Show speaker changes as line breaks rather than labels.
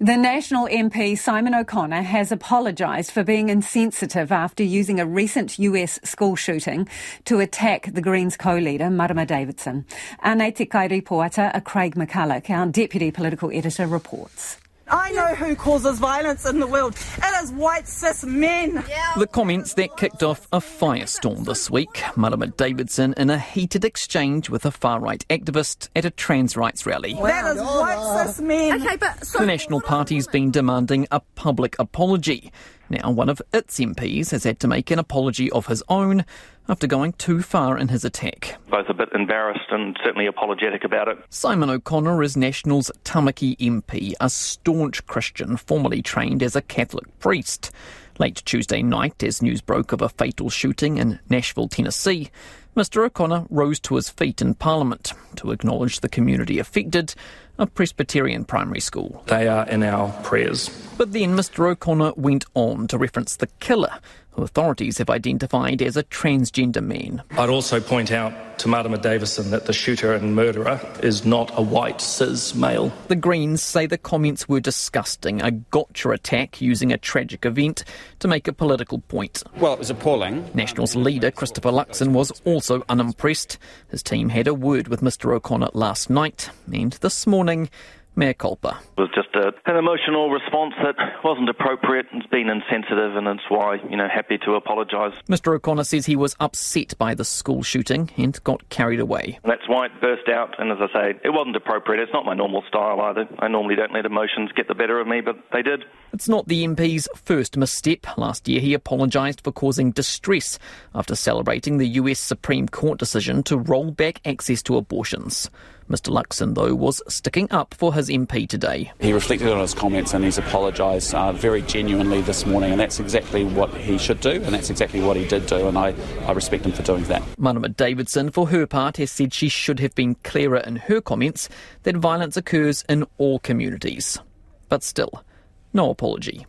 The National MP Simon O'Connor has apologised for being insensitive after using a recent US school shooting to attack the Greens co-leader Marama Davidson. Ane Te a Craig McCulloch, our deputy political editor, reports.
I know who causes violence in the world. It is white cis men.
The comments that kicked off a firestorm this week. Marama Davidson in a heated exchange with a far right activist at a trans rights rally.
That is white cis men.
Okay, but so
The National Party's been demanding a public apology. Now, one of its MPs has had to make an apology of his own after going too far in his attack.
both a bit embarrassed and certainly apologetic about it.
Simon O'Connor is National's Tamaki MP, a staunch Christian formerly trained as a Catholic priest. Late Tuesday night, as news broke of a fatal shooting in Nashville, Tennessee, Mr O'Connor rose to his feet in Parliament to acknowledge the community affected, a Presbyterian primary school.
They are in our prayers.
But then Mr O'Connor went on to reference the killer, who authorities have identified as a transgender man.
I'd also point out to Marama Davidson that the shooter and murderer is not a white cis male.
The Greens say the comments were disgusting, a gotcha attack using a tragic event to make a political point.
Well, it was appalling.
Nationals leader Christopher Luxon was also unimpressed. His team had a word with Mr O'Connor last night, and this morning, mea culpa.
It was just a, an emotional response that wasn't appropriate. It's been insensitive, and it's why, you know, happy to apologise.
Mr O'Connor says he was upset by the school shooting and got carried away.
That's why it burst out, and as I say, it wasn't appropriate. It's not my normal style either. I normally don't let emotions get the better of me, but they did.
It's not the MP's first misstep. Last year, he apologised for causing distress after celebrating the US Supreme Court decision to roll back access to abortions. Mr Luxon, though, was sticking up for his MP today.
He reflected on his comments and he's apologised uh, very genuinely this morning, and that's exactly what he should do, and that's exactly what he did do, and I, I respect him for doing that.
Marama Davidson, for her part, has said she should have been clearer in her comments that violence occurs in all communities. But still, no apology.